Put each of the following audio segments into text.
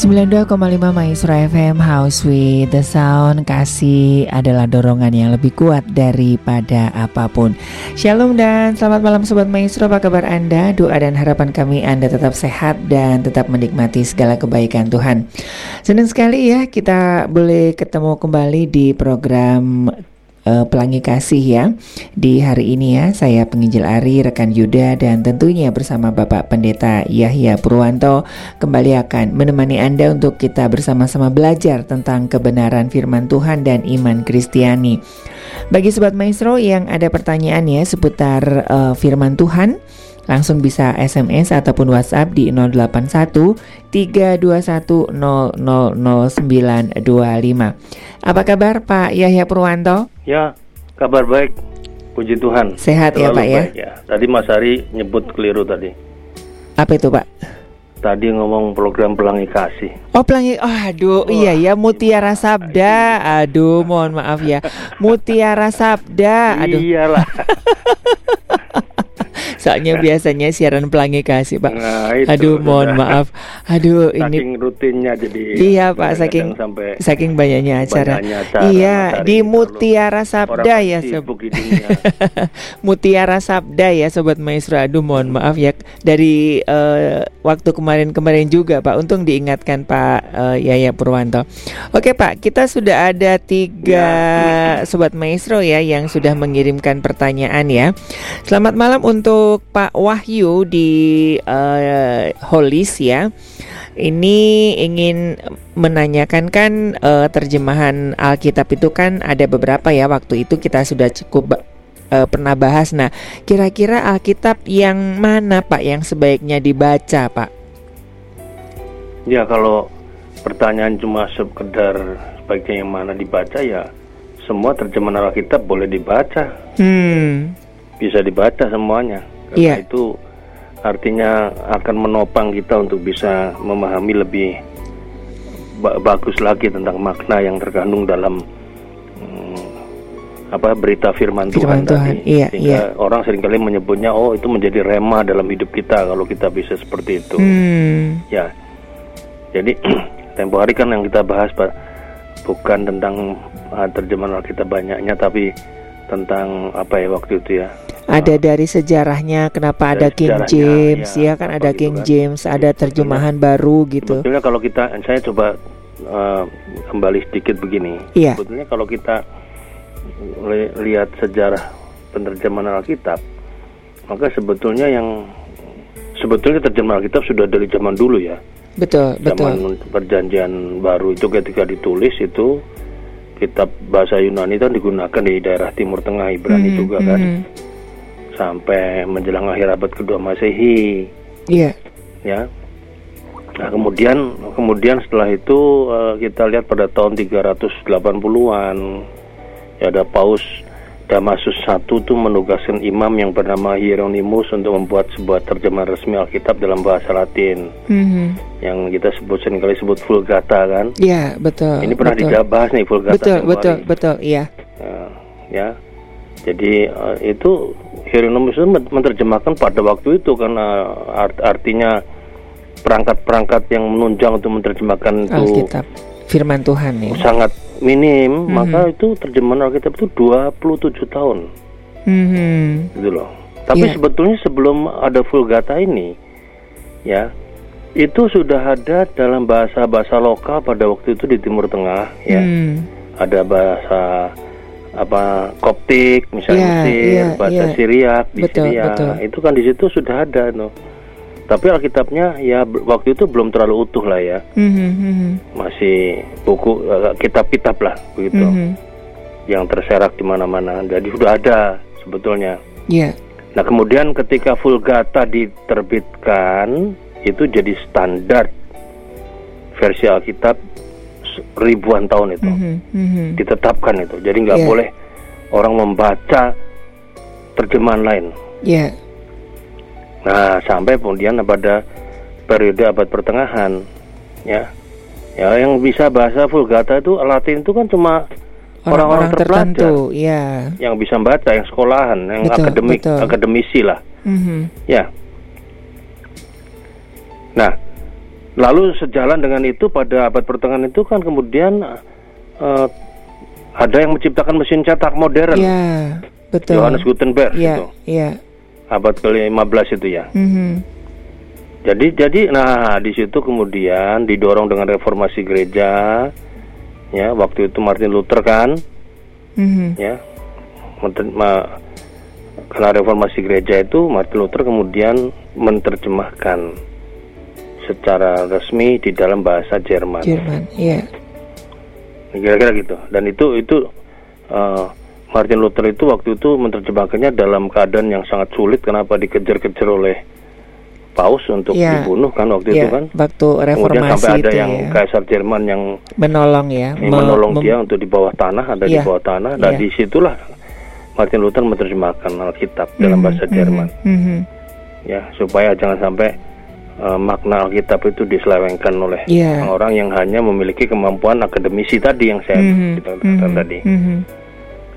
92,5 Maestro FM House with the Sound. Kasih adalah dorongan yang lebih kuat daripada apa pun. Shalom dan selamat malam Sobat Maestro. Apa kabar Anda? Doa dan harapan kami Anda tetap sehat dan tetap menikmati segala kebaikan Tuhan. Senang sekali ya kita boleh ketemu kembali di program uh, Pelangi Kasih ya. Di hari ini ya saya penginjil Ari, rekan Yuda dan tentunya bersama Bapak Pendeta Yahya Purwanto Kembali akan menemani Anda untuk kita bersama-sama belajar tentang kebenaran firman Tuhan dan iman Kristiani. Bagi Sobat Maestro yang ada pertanyaan ya seputar uh, firman Tuhan Langsung bisa SMS ataupun WhatsApp di 081 321 000925. Apa kabar Pak Yahya Purwanto? Ya, kabar baik. Puji Tuhan. Sehat ya Pak ya? ya? Tadi Mas Ari nyebut keliru tadi. Apa itu Pak? Tadi ngomong program Pelangi Kasih. Oh Pelangi, oh aduh oh, iya ya Mutiara Sabda. Aduh mohon maaf ya. Mutiara Sabda. Aduh. Iyalah. Soalnya biasanya siaran pelangi kasih Pak. Nah, itu, Aduh mohon maaf. Aduh saking ini rutinnya jadi. Iya Pak saking sampai saking banyaknya acara. Banyaknya acara iya di Mutiara Sabda ya sob. Mutiara Sabda ya sobat maestro. Aduh mohon maaf ya dari uh, waktu kemarin-kemarin juga Pak. Untung diingatkan Pak uh, Yaya Purwanto. Oke Pak kita sudah ada tiga ya. sobat maestro ya yang sudah mengirimkan pertanyaan ya. Selamat malam untuk untuk Pak Wahyu di uh, Holis ya. Ini ingin menanyakan kan uh, terjemahan Alkitab itu kan ada beberapa ya waktu itu kita sudah cukup uh, pernah bahas. Nah, kira-kira Alkitab yang mana Pak yang sebaiknya dibaca, Pak? Ya, kalau pertanyaan cuma sekedar sebaiknya yang mana dibaca ya semua terjemahan Alkitab boleh dibaca. Hmm. Bisa dibaca semuanya. Karena yeah. itu artinya akan menopang kita untuk bisa memahami lebih ba bagus lagi tentang makna yang terkandung dalam hmm, apa berita firman, firman Tuhan, Tuhan tadi. Iya, Sehingga iya. orang sering kali menyebutnya oh itu menjadi rema dalam hidup kita kalau kita bisa seperti itu. Hmm. Ya. Jadi tempo hari kan yang kita bahas Pak bukan tentang uh, terjemahan kita banyaknya tapi tentang apa ya waktu itu ya? Ada dari sejarahnya kenapa ada King James ya, ya kan? Ada King kan. James ada terjemahan sebetulnya, baru gitu. Sebetulnya kalau kita saya coba uh, kembali sedikit begini. Ya. sebetulnya kalau kita li lihat sejarah penerjemahan Alkitab maka sebetulnya yang sebetulnya terjemahan Alkitab sudah dari zaman dulu ya. Betul zaman betul. perjanjian baru itu ketika ditulis itu kitab bahasa Yunani itu digunakan di daerah Timur Tengah Ibrani mm -hmm, juga kan mm -hmm. sampai menjelang akhir abad kedua Masehi. Iya. Yeah. Ya. Nah kemudian kemudian setelah itu uh, kita lihat pada tahun 380-an ya ada Paus Damasus I itu menugaskan imam yang bernama Hieronymus untuk membuat sebuah terjemahan resmi Alkitab dalam bahasa Latin. Mm-hmm. Yang kita sebut sering kali sebut Vulgata kan? Iya, betul. Ini pernah dibahas nih Vulgata. Betul, betul, betul, iya. Ya, ya. Jadi uh, itu Hieronymus itu menerjemahkan pada waktu itu karena art artinya perangkat-perangkat yang menunjang untuk menerjemahkan Alkitab. itu firman Tuhan ya. Sangat minim, hmm. maka itu terjemahan Alkitab itu 27 tahun. Hmm. Gitu loh. Tapi yeah. sebetulnya sebelum ada Vulgata ini ya, itu sudah ada dalam bahasa-bahasa lokal pada waktu itu di Timur Tengah ya. Hmm. Ada bahasa apa Koptik misalnya yeah, Mesir, yeah, bahasa yeah. Syriak di betul, Syria. Betul. Itu kan di situ sudah ada no. Tapi Alkitabnya ya waktu itu belum terlalu utuh lah ya, mm-hmm. masih buku uh, kitab-kitab lah begitu, mm-hmm. yang terserak di mana-mana. Jadi sudah ada sebetulnya. Yeah. Nah kemudian ketika Vulgata diterbitkan itu jadi standar versi Alkitab ribuan tahun itu mm -hmm. ditetapkan itu. Jadi nggak yeah. boleh orang membaca terjemahan lain. Yeah. Nah, sampai kemudian pada periode abad pertengahan, ya, ya yang bisa bahasa Vulgata itu Latin itu kan cuma orang-orang terpelajar, tertentu, ya. yang bisa baca, yang sekolahan, yang betul, akademik, betul. akademisi lah, mm-hmm. ya. Nah, lalu sejalan dengan itu pada abad pertengahan itu kan kemudian uh, ada yang menciptakan mesin cetak modern. Ya, betul. Johannes Gutenberg ya, itu. Ya. Abad ke-15 itu ya. Mm -hmm. Jadi jadi nah di situ kemudian didorong dengan reformasi gereja ya waktu itu Martin Luther kan mm-hmm. ya karena reformasi gereja itu Martin Luther kemudian menerjemahkan secara resmi di dalam bahasa Jerman. Jerman, iya. Kira-kira gitu. Dan itu itu uh, Martin Luther itu waktu itu menerjemahkannya dalam keadaan yang sangat sulit. Kenapa dikejar-kejar oleh paus untuk ya, dibunuh kan waktu ya, itu kan waktu reformasi kemudian sampai ada yang ya. kaisar Jerman yang menolong ya yang menolong dia untuk di bawah tanah ada ya, di bawah tanah dan ya. di situlah Martin Luther menerjemahkan Alkitab mm -hmm, dalam bahasa mm -hmm, Jerman mm -hmm. ya supaya jangan sampai uh, makna Alkitab itu diselewengkan oleh yeah. orang yang hanya memiliki kemampuan akademisi tadi yang saya mm -hmm, mm -hmm, tadi mm -hmm.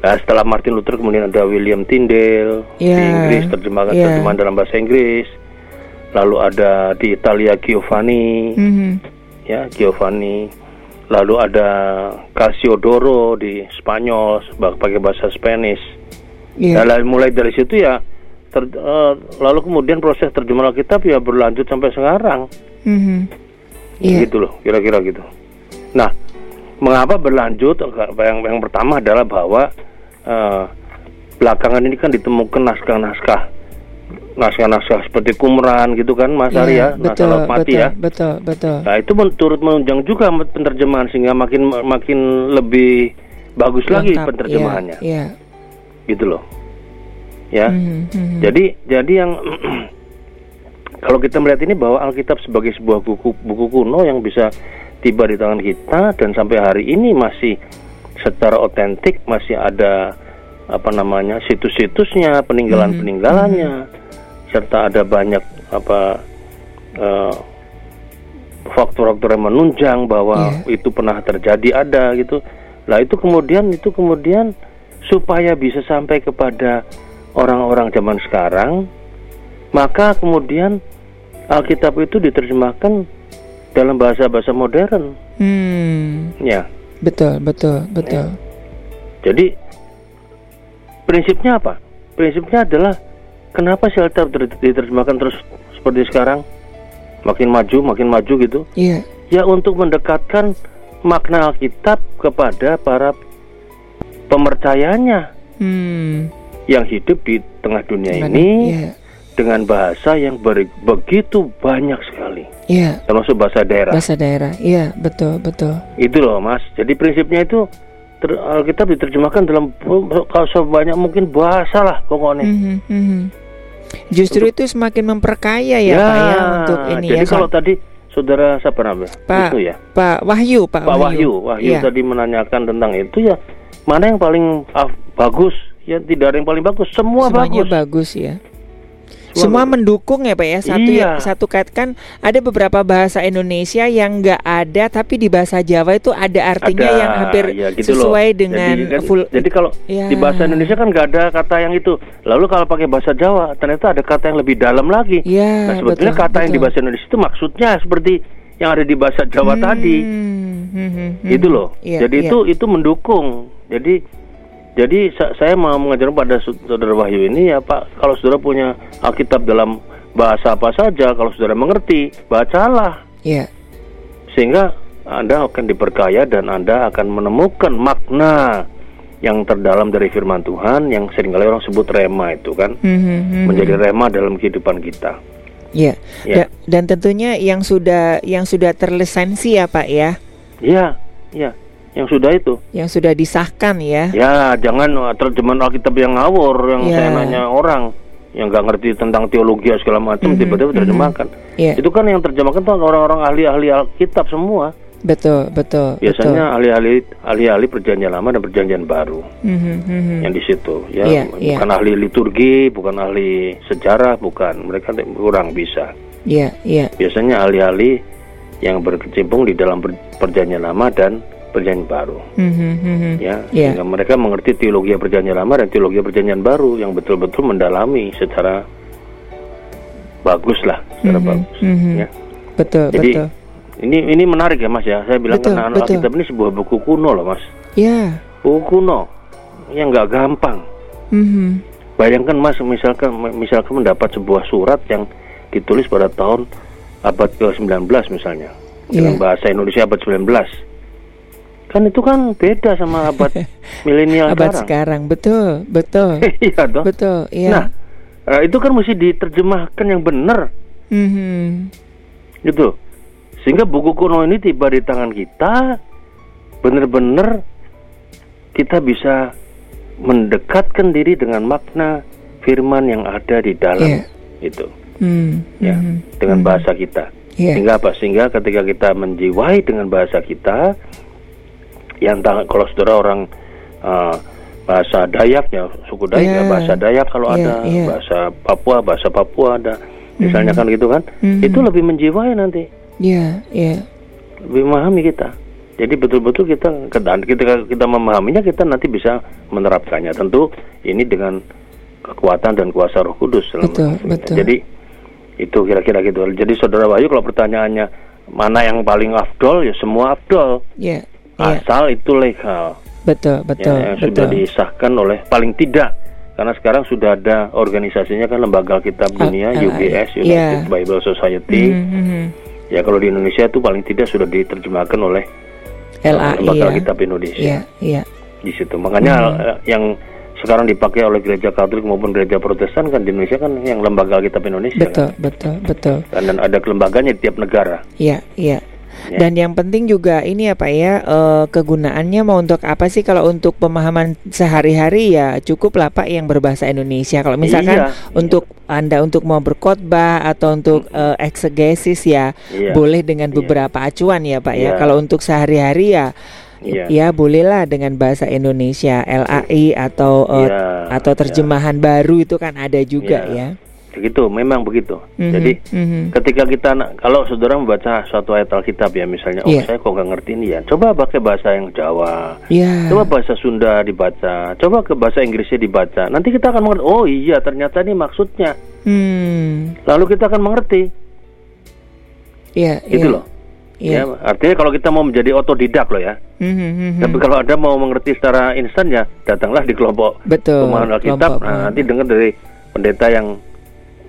Nah, setelah Martin Luther kemudian ada William Tyndale yeah. di Inggris terjemahan yeah. terjemahan dalam bahasa Inggris lalu ada di Italia Giovanni, mm-hmm. ya Giovanni, lalu ada Casiodoro di Spanyol pakai bahasa Spanish. Yeah. Nah, mulai dari situ ya, ter, uh, lalu kemudian proses terjemahan Alkitab ya berlanjut sampai sekarang. Mm-hmm. Yeah. Gitu loh, kira-kira gitu. Nah, mengapa berlanjut? Yang yang pertama adalah bahwa uh, belakangan ini kan ditemukan naskah-naskah naskah-naskah seperti Kumran gitu kan Mas Ari ya, betul, naskah mati betul, ya. Betul, betul. Nah, itu turut menunjang juga penerjemahan sehingga makin makin lebih bagus Lengkap, lagi penerjemahannya. Iya, iya. Gitu loh. Ya. Mm -hmm. Jadi jadi yang kalau kita melihat ini bahwa Alkitab sebagai sebuah buku buku kuno yang bisa tiba di tangan kita dan sampai hari ini masih secara otentik masih ada apa namanya situs-situsnya peninggalan-peninggalannya mm -hmm serta ada banyak apa uh, faktor-faktor yang menunjang bahwa yeah. itu pernah terjadi ada gitu. Lah itu kemudian itu kemudian supaya bisa sampai kepada orang-orang zaman sekarang, maka kemudian Alkitab itu diterjemahkan dalam bahasa-bahasa modern. Hmm. Ya. Betul, betul, betul. Ya. Jadi prinsipnya apa? Prinsipnya adalah kenapa sih Alkitab diterjemahkan terus seperti sekarang? Makin maju, makin maju gitu. Iya. Yeah. Ya untuk mendekatkan makna Alkitab kepada para pemercayanya hmm. yang hidup di tengah dunia Gimana? ini yeah. dengan bahasa yang ber, begitu banyak sekali. Iya. Termasuk bahasa daerah. Bahasa daerah, iya betul betul. Itu loh mas. Jadi prinsipnya itu Alkitab diterjemahkan dalam kalau sebanyak mungkin bahasa lah pokoknya. Mm -hmm, mm -hmm. Justru itu semakin memperkaya ya, ya Pak ya untuk ini jadi ya. Jadi kalau tadi saudara siapa namanya? Pak itu ya. Pak Wahyu, Pak, Pak Wahyu. Wahyu, ya. tadi menanyakan tentang itu ya. Mana yang paling ah, bagus? Ya tidak ada yang paling bagus, semua Semuanya bagus. bagus ya. Semua mendukung ya Pak ya satu ya, iya. ya, satu kan ada beberapa bahasa Indonesia yang nggak ada tapi di bahasa Jawa itu ada artinya ada, yang hampir ya, gitu sesuai loh. dengan jadi, kan, full. Jadi kalau ya. di bahasa Indonesia kan nggak ada kata yang itu. Lalu kalau pakai bahasa Jawa ternyata ada kata yang lebih dalam lagi. Ya, nah sebetulnya betul, kata betul. yang di bahasa Indonesia itu maksudnya seperti yang ada di bahasa Jawa hmm, tadi. Hmm, hmm, hmm, gitu loh. Ya, jadi ya. itu itu mendukung. Jadi jadi saya mau mengajar pada saudara Wahyu ini ya Pak, kalau saudara punya Alkitab dalam bahasa apa saja, kalau saudara mengerti, bacalah. Iya. Yeah. Sehingga Anda akan diperkaya dan Anda akan menemukan makna yang terdalam dari firman Tuhan yang sering kali orang sebut rema itu kan, mm-hmm, menjadi rema dalam kehidupan kita. Iya. Yeah. Da- dan tentunya yang sudah yang sudah terlisensi ya Pak ya. Iya, iya yang sudah itu. Yang sudah disahkan ya. Ya, jangan uh, terjemahan Alkitab yang ngawur yang yeah. saya nanya orang yang nggak ngerti tentang teologi segala macam mm -hmm, tiba-tiba mhm. terjemahkan. Mm -hmm. yeah. Itu kan yang terjemahkan tuh orang-orang ahli-ahli Alkitab semua. Betul, betul. Biasanya ahli-ahli ahli-ahli perjanjian lama dan perjanjian baru. Mm -hmm. Yang di situ ya, yeah, iya. bukan yeah. ahli liturgi, bukan ahli sejarah, bukan. Mereka kurang bisa. Iya, yeah, iya. Yeah. Biasanya ahli-ahli yang berkecimpung di dalam perjanjian lama dan perjanjian baru. Mm-hmm, ya, yeah. sehingga mereka mengerti teologi perjanjian lama dan teologi perjanjian baru yang betul-betul mendalami secara bagus lah, secara mm-hmm, bagus. Mm-hmm. Ya. Betul, Jadi, betul. ini ini menarik ya Mas ya. Saya bilang betul, karena Alkitab ini sebuah buku kuno loh Mas. Ya. Buku kuno yang nggak gampang. Mm-hmm. Bayangkan Mas misalkan misalkan mendapat sebuah surat yang ditulis pada tahun abad ke-19 misalnya dengan yeah. bahasa Indonesia abad 19 kan itu kan beda sama abad milenial abad sekarang. betul betul iya dong betul iya nah uh, itu kan mesti diterjemahkan yang benar mm-hmm. gitu sehingga buku kuno ini tiba di tangan kita benar-benar kita bisa mendekatkan diri dengan makna firman yang ada di dalam yeah. itu mm-hmm. ya hmm. dengan mm-hmm. bahasa kita yeah. sehingga apa sehingga ketika kita menjiwai dengan bahasa kita yang kalau saudara orang uh, bahasa Dayak ya suku Dayak yeah. ya bahasa Dayak kalau yeah, ada yeah. bahasa Papua bahasa Papua ada misalnya mm-hmm. kan gitu kan mm-hmm. itu lebih menjiwai nanti Iya, yeah, iya. Yeah. Lebih memahami kita. Jadi betul-betul kita ketika kita memahaminya kita nanti bisa menerapkannya. Tentu ini dengan kekuatan dan kuasa Roh Kudus. Betul, betul. Jadi itu kira-kira gitu. Jadi Saudara Bayu kalau pertanyaannya mana yang paling afdol ya semua afdol. Iya. Yeah, Asal itu legal. Betul, betul. Ya, yang betul. sudah disahkan oleh paling tidak karena sekarang sudah ada organisasinya kan lembaga kitab dunia UBS United yeah. Bible Society. Mm -hmm ya kalau di Indonesia itu paling tidak sudah diterjemahkan oleh LAI Lembaga ya. Kitab Indonesia. Iya, iya. Di situ. Makanya hmm. yang sekarang dipakai oleh gereja Katolik maupun gereja Protestan kan di Indonesia kan yang lembaga Kitab Indonesia. Betul, kan? betul, betul. Dan ada kelembaganya di tiap negara. Iya, iya. Ya. Dan yang penting juga ini apa ya uh, kegunaannya mau untuk apa sih kalau untuk pemahaman sehari-hari ya cukup lah Pak yang berbahasa Indonesia. Kalau misalkan iya, untuk iya. Anda untuk mau berkhotbah atau untuk uh, eksegesis ya iya, boleh dengan iya. beberapa iya. acuan ya Pak ya. Iya. Kalau untuk sehari-hari ya Iya. Ya bolehlah dengan bahasa Indonesia LAI atau uh, atau terjemahan ya. baru itu kan ada juga ya. ya begitu memang begitu mm-hmm, jadi mm-hmm. ketika kita kalau saudara membaca suatu ayat Alkitab ya misalnya oh yeah. saya kok nggak ngerti ini ya coba pakai bahasa yang Jawa yeah. coba bahasa Sunda dibaca coba ke bahasa Inggrisnya dibaca nanti kita akan mengerti oh iya ternyata ini maksudnya mm. lalu kita akan mengerti yeah, gitu yeah. loh Yeah. Ya, artinya kalau kita mau menjadi otodidak loh ya. Mm-hmm. Tapi kalau ada mau mengerti secara instan ya datanglah di kelompok pemahaman Alkitab. Nah, nanti dengar dari pendeta yang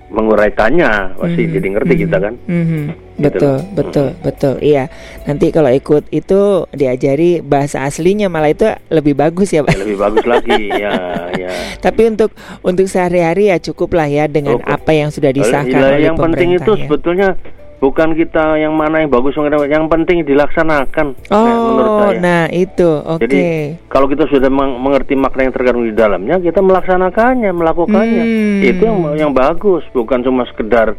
menguraikannya pasti mm -hmm. jadi ngerti mm -hmm. kita kan mm -hmm. gitu. betul betul mm. betul iya nanti kalau ikut itu diajari bahasa aslinya malah itu lebih bagus ya pak ya, lebih bagus lagi ya ya tapi untuk untuk sehari-hari ya cukup lah ya dengan okay. apa yang sudah disahkan ya, oleh yang penting itu ya. sebetulnya bukan kita yang mana yang bagus yang penting dilaksanakan oh menurut saya. nah itu oke okay. jadi kalau kita sudah mengerti makna yang terkandung di dalamnya kita melaksanakannya melakukannya hmm. itu yang yang bagus bukan cuma sekedar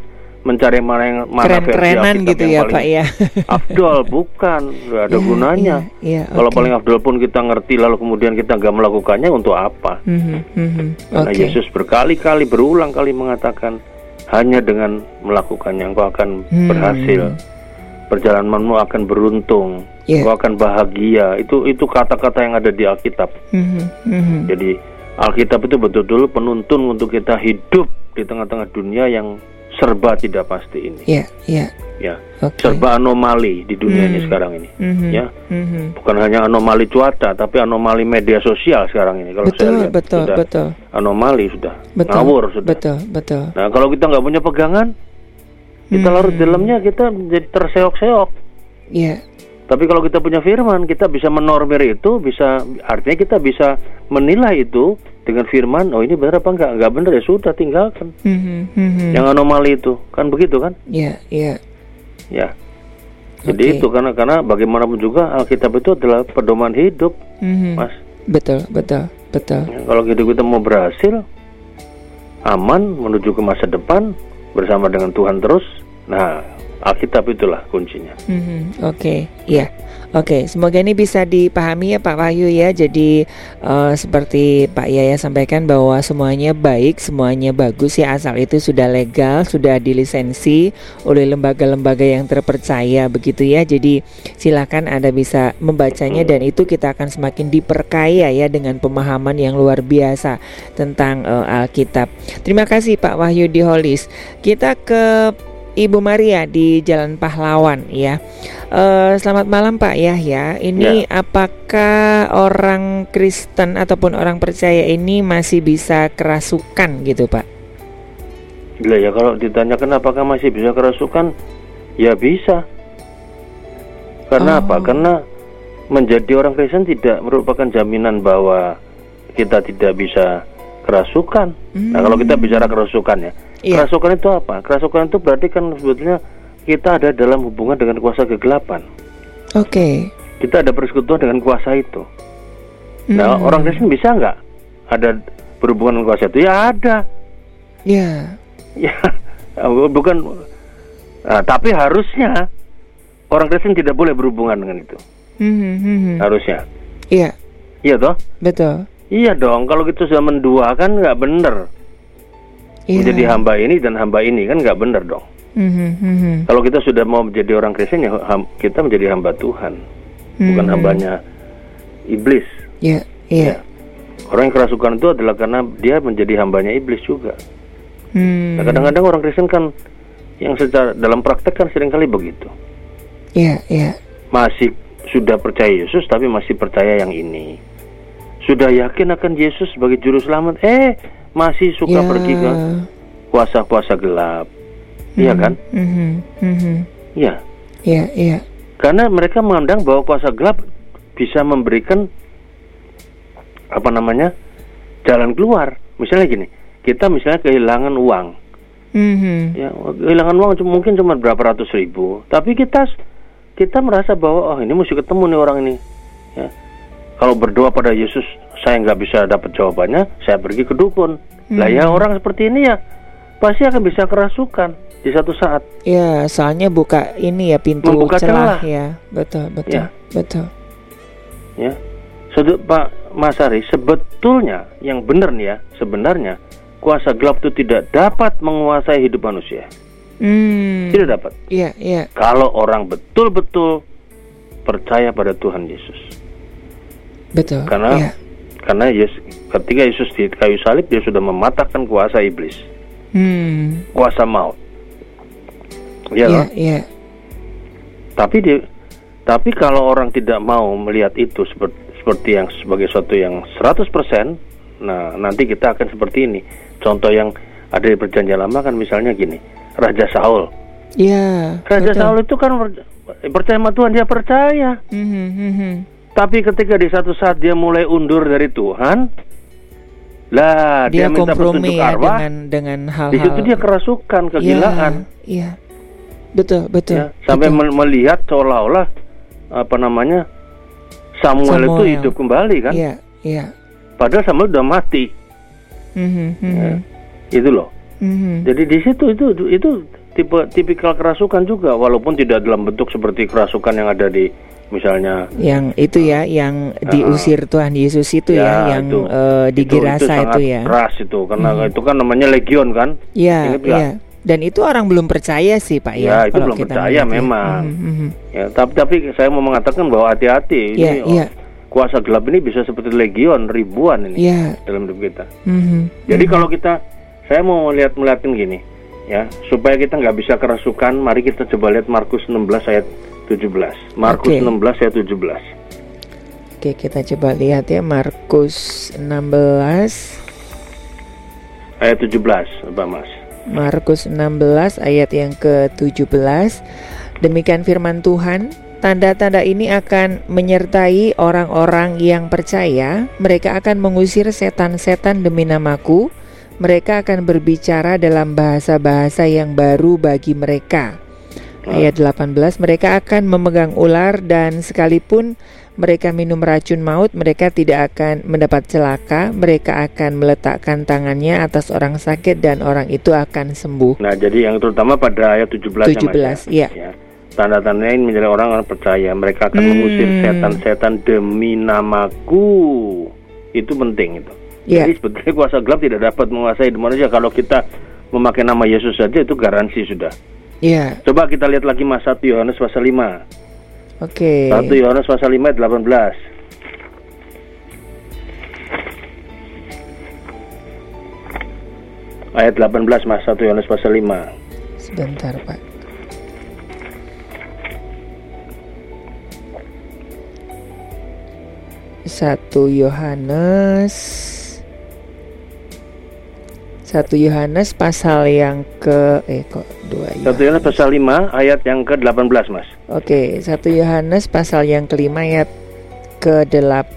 mencari mana yang mana keren-kerenan gitu ya Pak ya Abdul bukan nggak ada yeah, gunanya yeah, yeah, kalau paling Abdul pun kita ngerti lalu kemudian kita nggak melakukannya untuk apa mm -hmm, mm -hmm. karena okay. Yesus berkali-kali berulang kali mengatakan hanya dengan melakukannya engkau akan hmm. berhasil. Perjalananmu akan beruntung. Yeah. Engkau akan bahagia. Itu itu kata-kata yang ada di Alkitab. Hmm. Hmm. Jadi Alkitab itu betul-betul penuntun untuk kita hidup di tengah-tengah dunia yang serba tidak pasti ini. Iya, yeah, iya. Yeah ya okay. serba anomali di dunia hmm. ini sekarang ini mm-hmm. ya mm-hmm. bukan hanya anomali cuaca tapi anomali media sosial sekarang ini kalau betul, saya lihat betul sudah betul anomali sudah betul, ngawur sudah betul betul nah kalau kita nggak punya pegangan kita hmm. larut dalamnya kita jadi terseok-seok iya yeah. tapi kalau kita punya firman kita bisa menormir itu bisa artinya kita bisa menilai itu dengan firman oh ini benar apa enggak enggak benar ya sudah tinggalkan mm-hmm, mm-hmm. yang anomali itu kan begitu kan iya yeah, iya yeah ya jadi okay. itu karena karena bagaimanapun juga Alkitab itu adalah pedoman hidup mm-hmm. mas betul betul betul ya, kalau hidup kita mau berhasil aman menuju ke masa depan bersama dengan Tuhan terus nah Alkitab itulah kuncinya mm-hmm. oke okay. iya Oke, semoga ini bisa dipahami ya Pak Wahyu ya. Jadi uh, seperti Pak Yaya sampaikan bahwa semuanya baik, semuanya bagus ya asal itu sudah legal, sudah dilisensi oleh lembaga-lembaga yang terpercaya begitu ya. Jadi silakan Anda bisa membacanya dan itu kita akan semakin diperkaya ya dengan pemahaman yang luar biasa tentang uh, Alkitab. Terima kasih Pak Wahyu di Holis. Kita ke Ibu Maria di Jalan Pahlawan ya. Uh, selamat malam Pak Yahya. Ini ya. apakah orang Kristen ataupun orang percaya ini masih bisa kerasukan gitu Pak? Gila ya kalau ditanyakan apakah masih bisa kerasukan, ya bisa. Karena oh. apa? Karena menjadi orang Kristen tidak merupakan jaminan bahwa kita tidak bisa kerasukan. Hmm. Nah kalau kita bicara kerasukan ya, Iya. Kerasukan itu apa? Kerasukan itu berarti kan sebetulnya kita ada dalam hubungan dengan kuasa kegelapan. Oke. Okay. Kita ada persekutuan dengan kuasa itu. Hmm. Nah, orang Kristen bisa nggak ada berhubungan dengan kuasa itu? Ya ada. Ya. Yeah. Ya, bukan. Nah, tapi harusnya orang Kristen tidak boleh berhubungan dengan itu. Hmm, hmm, hmm. hmm. Harusnya. Iya. Iya toh? Betul. Iya dong. Kalau gitu sudah mendua kan nggak bener yeah. menjadi hamba ini dan hamba ini kan nggak benar dong. Mm-hmm, mm-hmm. Kalau kita sudah mau menjadi orang Kristen ya kita menjadi hamba Tuhan, mm-hmm. bukan hambanya iblis. Yeah, yeah. Ya. Orang yang kerasukan itu adalah karena dia menjadi hambanya iblis juga. Mm. Nah, kadang-kadang orang Kristen kan yang secara dalam praktek kan sering kali begitu. Iya, yeah, iya. Yeah. Masih sudah percaya Yesus tapi masih percaya yang ini. Sudah yakin akan Yesus sebagai juru selamat, eh masih suka yeah. pergi ke kuasa-kuasa gelap. Iya mm -hmm. kan? Mm -hmm. Mm -hmm. Iya. Iya, iya. Karena mereka memandang bahwa kuasa gelap bisa memberikan apa namanya? jalan keluar. Misalnya gini, kita misalnya kehilangan uang. Mm -hmm. Ya, kehilangan uang mungkin cuma berapa ratus ribu, tapi kita kita merasa bahwa oh ini mesti ketemu nih orang ini. Ya. Kalau berdoa pada Yesus saya nggak bisa dapat jawabannya, saya pergi ke dukun. Hmm. Lah ya orang seperti ini ya pasti akan bisa kerasukan di satu saat. Ya, soalnya buka ini ya pintu Membuka celah, celah ya. Betul, betul. Ya. Betul. Ya. Sudut Pak Masari, sebetulnya yang benar nih ya, sebenarnya kuasa gelap itu tidak dapat menguasai hidup manusia. Hmm. Tidak dapat. Iya, iya. Kalau orang betul-betul percaya pada Tuhan Yesus. Betul. Karena ya karena Yesus, ketika Yesus di kayu salib dia sudah mematahkan kuasa iblis, hmm. kuasa maut. Ya, yeah, yeah. Tapi dia, tapi kalau orang tidak mau melihat itu seperti, seperti yang sebagai suatu yang 100%, nah nanti kita akan seperti ini. Contoh yang ada di perjanjian lama kan misalnya gini, Raja Saul. Iya. Raja betul. Saul itu kan percaya sama Tuhan dia percaya. Mm -hmm. Tapi ketika di satu saat dia mulai undur dari Tuhan, lah dia, dia minta petunjuk ya arwah dengan dengan hal-hal. Di situ dia kerasukan, iya, kegilaan. Iya, iya. betul, betul. Ya, sampai betul. melihat seolah-olah apa namanya Samuel, Samuel itu hidup kembali kan? Iya, iya. Padahal Samuel udah mati. Mm-hmm, ya, itu loh. Mm-hmm. Jadi di situ itu itu tipe tipikal kerasukan juga, walaupun tidak dalam bentuk seperti kerasukan yang ada di misalnya yang itu ya yang diusir uh, Tuhan Yesus itu ya, ya yang itu, uh, di itu, Gerasa itu, itu ya keras itu karena hmm. itu kan namanya legion kan iya iya dan itu orang belum percaya sih Pak ya, ya itu belum percaya memang ya. Hmm, hmm, ya tapi tapi saya mau mengatakan bahwa hati-hati ya, ini ya. kuasa gelap ini bisa seperti legion ribuan ini ya. dalam hidup kita hmm. jadi hmm. kalau kita saya mau melihat melihatin gini ya supaya kita nggak bisa kerasukan mari kita coba lihat Markus 16 ayat 17. Markus okay. 16 ayat 17. Oke, kita coba lihat ya Markus 16 ayat 17, Pak Mas. Markus 16 ayat yang ke-17. Demikian firman Tuhan, Tanda-tanda ini akan menyertai orang-orang yang percaya. Mereka akan mengusir setan-setan demi namaku. Mereka akan berbicara dalam bahasa-bahasa yang baru bagi mereka. Ayat 18, mereka akan memegang ular dan sekalipun mereka minum racun maut, mereka tidak akan mendapat celaka, mereka akan meletakkan tangannya atas orang sakit dan orang itu akan sembuh. Nah, jadi yang terutama pada ayat 17 17, ya. ya. Tanda-tanda ini menjadi orang orang percaya, mereka akan hmm. mengusir setan-setan demi namaku. Itu penting itu. Ya. Jadi sebetulnya kuasa gelap tidak dapat menguasai manusia kalau kita memakai nama Yesus saja itu garansi sudah. Iya. Coba kita lihat lagi Mas 1 Yohanes pasal 5. Oke. Okay. 1 Yohanes pasal 5 ayat 18. Ayat 18 Mas 1 Yohanes pasal 5. bentar Pak. Satu Yohanes satu Yohanes pasal yang ke eh kok dua Satu Yohanes pasal 5 ayat yang ke 18 mas. Oke satu Yohanes pasal yang kelima ayat ke delap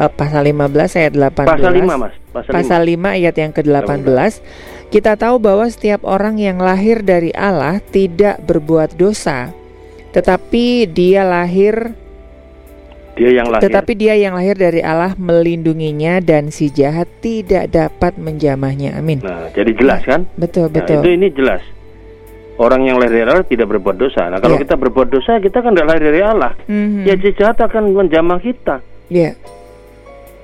uh, pasal 15 ayat 18 Pasal 5 mas Pasal, pasal 5. 5 ayat yang ke 18 Kita tahu bahwa setiap orang yang lahir dari Allah tidak berbuat dosa Tetapi dia lahir dia yang lahir. Tetapi dia yang lahir dari Allah melindunginya dan si jahat tidak dapat menjamahnya. Amin. Nah, jadi jelas kan? Betul, nah, betul. Itu ini jelas. Orang yang lahir dari Allah tidak berbuat dosa. Nah, kalau yeah. kita berbuat dosa, kita kan tidak lahir dari Allah. Mm-hmm. Ya, si jahat akan menjamah kita. Iya. Yeah.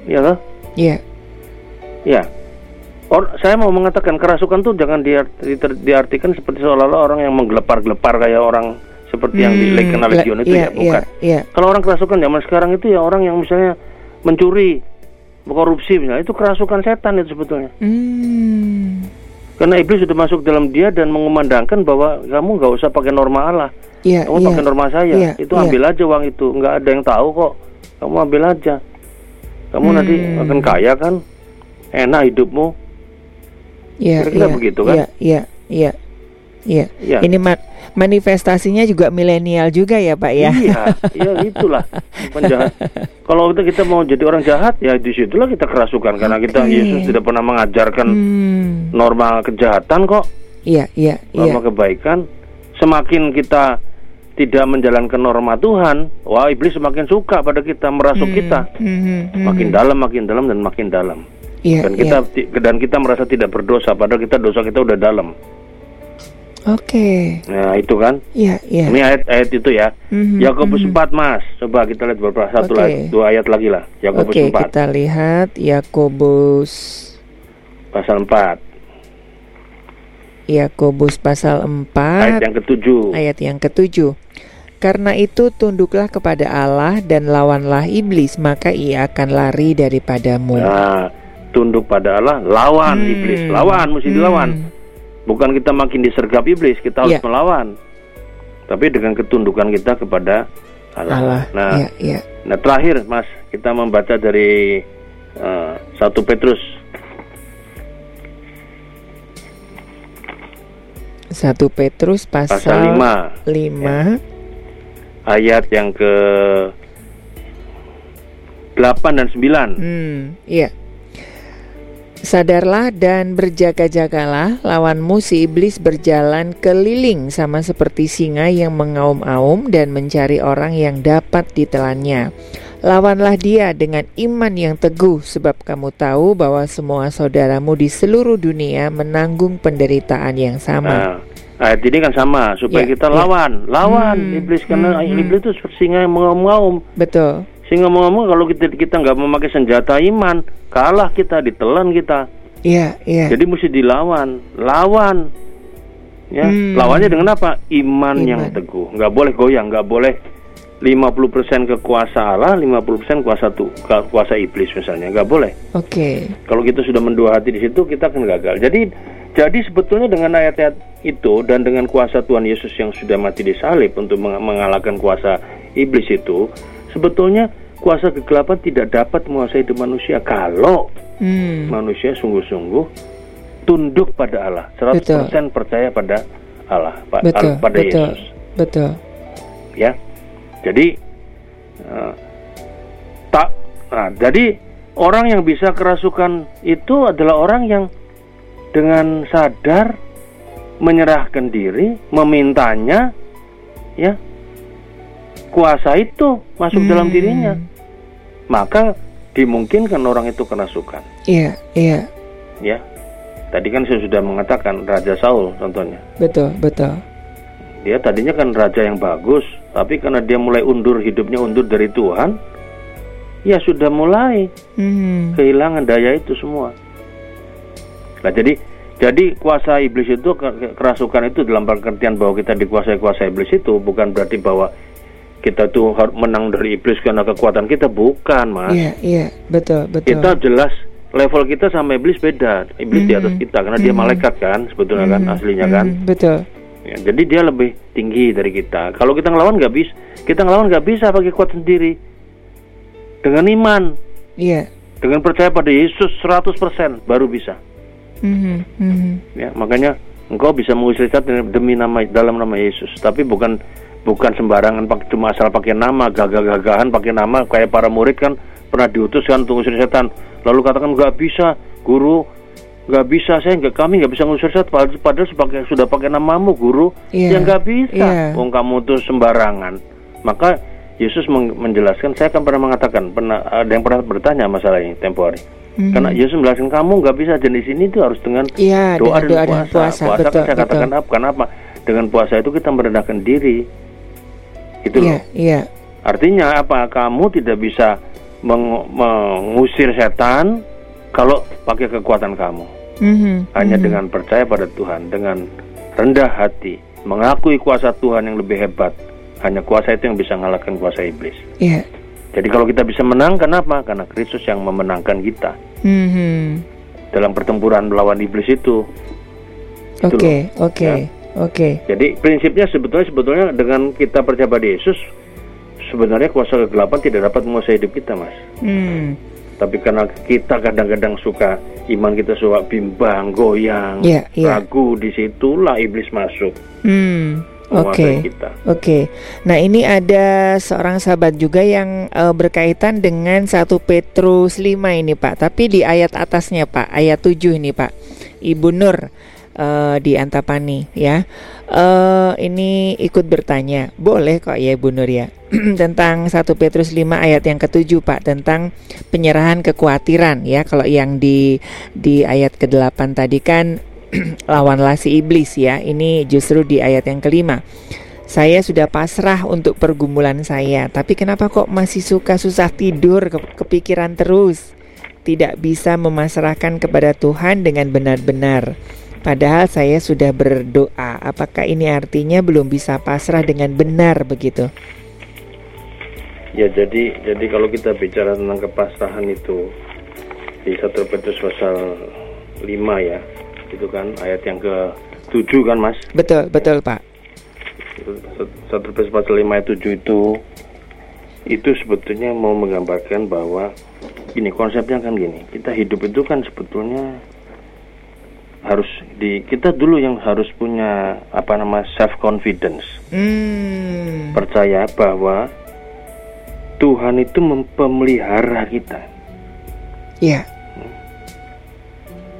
Iya loh? Iya. Iya. Or, saya mau mengatakan kerasukan tuh jangan diartikan seperti seolah-olah orang yang menggelepar-gelepar kayak orang seperti hmm, yang di Lake Legion itu iya, ya bukan. Iya, iya. Kalau orang kerasukan zaman sekarang itu ya orang yang misalnya mencuri, korupsi misalnya itu kerasukan setan itu sebetulnya. Hmm. Karena iblis sudah masuk dalam dia dan mengumandangkan bahwa kamu nggak usah pakai norma Allah, iya, kamu iya, pakai norma saya. Iya, itu iya. ambil aja uang itu, nggak ada yang tahu kok. Kamu ambil aja. Kamu hmm. nanti akan kaya kan, enak hidupmu. Iya, Kira-kira iya, begitu kan? Iya, iya, iya. Iya. Ya. Ini mat manifestasinya juga milenial juga ya Pak ya. Iya, iya itulah penjahat. Kalau kita kita mau jadi orang jahat ya di situlah kita kerasukan karena kita Yesus tidak pernah mengajarkan hmm. norma kejahatan kok. Iya, iya, norma iya. kebaikan. Semakin kita tidak menjalankan norma Tuhan, wah iblis semakin suka pada kita, merasuk hmm. kita. Hmm, hmm, hmm. Makin dalam, makin dalam dan makin dalam. Iya, dan kita iya. dan kita merasa tidak berdosa padahal kita dosa kita udah dalam. Oke. Okay. Nah itu kan. Iya iya. Ini ayat ayat itu ya. Mm-hmm, Yakobus mm-hmm. 4 mas. Coba kita lihat beberapa satu okay. lagi dua ayat lagi lah. Yakobus okay, 4. kita lihat Yakobus pasal 4. Yakobus pasal 4 ayat yang ketujuh. Ayat yang ketujuh. Karena itu tunduklah kepada Allah dan lawanlah iblis maka ia akan lari daripadamu. Nah, tunduk pada Allah, lawan hmm. iblis, lawan mesti dilawan. Bukan kita makin disergap iblis, kita harus yeah. melawan. Tapi dengan ketundukan kita kepada Allah. Allah. Nah, yeah, yeah. nah terakhir, Mas, kita membaca dari uh, satu Petrus. Satu Petrus pasal, pasal 5, 5 ya. ayat yang ke 8 dan 9. Hmm, iya. Sadarlah dan berjaga-jagalah, lawanmu si iblis berjalan keliling sama seperti singa yang mengaum-aum dan mencari orang yang dapat ditelannya. Lawanlah dia dengan iman yang teguh sebab kamu tahu bahwa semua saudaramu di seluruh dunia menanggung penderitaan yang sama. Nah, ayat ini kan sama supaya ya, kita lawan, ya. lawan hmm, iblis karena hmm, iblis itu singa yang mengaum-aum. Betul. Sehingga ngomong kalau kita kita nggak memakai senjata iman, kalah kita, ditelan kita. Iya, iya. Jadi mesti dilawan, lawan. Ya, hmm. lawannya dengan apa? Iman, iman. yang teguh. Nggak boleh goyang, nggak boleh 50% kekuasa Allah, 50% kuasa tuh, kuasa iblis misalnya, nggak boleh. Oke. Okay. Kalau kita sudah mendua hati di situ, kita akan gagal. Jadi, jadi sebetulnya dengan ayat-ayat itu dan dengan kuasa Tuhan Yesus yang sudah mati di salib untuk mengalahkan kuasa iblis itu, sebetulnya kuasa kegelapan tidak dapat menguasai hidup manusia kalau hmm. manusia sungguh-sungguh tunduk pada Allah, 100% betul. percaya pada Allah, betul, pada betul, Yesus. Betul. Ya. Jadi uh, tak nah, jadi orang yang bisa kerasukan itu adalah orang yang dengan sadar menyerahkan diri, memintanya ya kuasa itu masuk hmm. dalam dirinya, maka dimungkinkan orang itu kerasukan. Iya, iya. Ya, tadi kan saya sudah mengatakan Raja Saul contohnya. Betul, betul. Dia tadinya kan raja yang bagus, tapi karena dia mulai undur hidupnya undur dari Tuhan, ya sudah mulai hmm. kehilangan daya itu semua. Nah, jadi jadi kuasa iblis itu kerasukan itu dalam pengertian bahwa kita dikuasai kuasa iblis itu bukan berarti bahwa kita tuh menang dari iblis karena kekuatan kita bukan mas iya iya betul betul kita jelas level kita sama iblis beda iblis mm -hmm. di atas mm-hmm. kita karena mm -hmm. dia mm-hmm. malaikat kan sebetulnya mm -hmm. kan aslinya kan mm -hmm. betul Ya, jadi dia lebih tinggi dari kita. Kalau kita ngelawan nggak bisa, kita ngelawan nggak bisa pakai kuat sendiri. Dengan iman. Iya. Dengan percaya pada Yesus 100% baru bisa. Mm-hmm. Mm-hmm. Ya, makanya engkau bisa mengusir setan demi nama dalam nama Yesus, tapi bukan bukan sembarangan pakai cuma asal pakai nama, gagah-gagahan pakai nama kayak para murid kan pernah diutus kan untuk mengusir setan. Lalu katakan nggak bisa, guru nggak bisa saya nggak kami nggak bisa ngusir setan padahal, padahal sebagai, sudah pakai namamu guru Iya. ya nggak bisa Iya. Wong kamu tuh sembarangan maka Yesus menjelaskan saya kan pernah mengatakan pernah ada yang pernah bertanya masalah ini tempo hari Mhm. karena Yesus menjelaskan kamu nggak bisa jenis ini tuh harus dengan Iya, doa dengan dan doa dan puasa. puasa, Puasa betul, kan saya katakan betul. apa? Kenapa? Dengan puasa itu kita merendahkan diri. Itu Iya, loh. iya. Artinya apa? Kamu tidak bisa meng- mengusir setan kalau pakai kekuatan kamu. Mhm. Hanya Mhm. dengan percaya pada Tuhan, dengan rendah hati, mengakui kuasa Tuhan yang lebih hebat. Hanya kuasa itu yang bisa mengalahkan kuasa iblis. Iya. Jadi kalau kita bisa menang, kenapa? Karena Kristus yang memenangkan kita Mhm. dalam pertempuran melawan iblis itu. Oke, oke, Ya. Oke. Jadi prinsipnya sebetulnya sebetulnya dengan kita percaya pada Yesus sebenarnya kuasa kegelapan tidak dapat menguasai hidup kita, Mas. Hmm. Tapi karena kita kadang-kadang suka iman kita suka bimbang, goyang, Iya, iya. ragu, di situlah iblis masuk Hmm. Oke. kita. Oke. Nah, ini ada seorang sahabat juga yang eh, berkaitan dengan 1 Petrus 5 ini, Pak. Tapi di ayat atasnya, Pak, ayat 7 ini, Pak. Ibu Nur eh, di Antapani ya. Eh ini ikut bertanya. Boleh kok ya Ibu Nur ya. tentang 1 Petrus 5 ayat yang ketujuh Pak tentang penyerahan kekhawatiran ya. Kalau yang di di ayat ke-8 tadi kan lawanlah si iblis ya. Ini justru di ayat yang kelima. Saya sudah pasrah untuk pergumulan saya, tapi kenapa kok masih suka susah tidur, ke- kepikiran terus? Tidak bisa memasrahkan kepada Tuhan dengan benar-benar. Padahal saya sudah berdoa. Apakah ini artinya belum bisa pasrah dengan benar begitu? Ya jadi jadi kalau kita bicara tentang kepasrahan itu di 1 Petrus pasal 5 ya, itu kan ayat yang ke 7 kan Mas? Betul, betul Pak. 1 Petrus pasal 5 ayat 7 itu itu sebetulnya mau menggambarkan bahwa gini konsepnya kan gini, kita hidup itu kan sebetulnya harus di kita dulu yang harus punya apa nama self confidence Hmm. percaya bahwa Tuhan itu memelihara kita. Ya,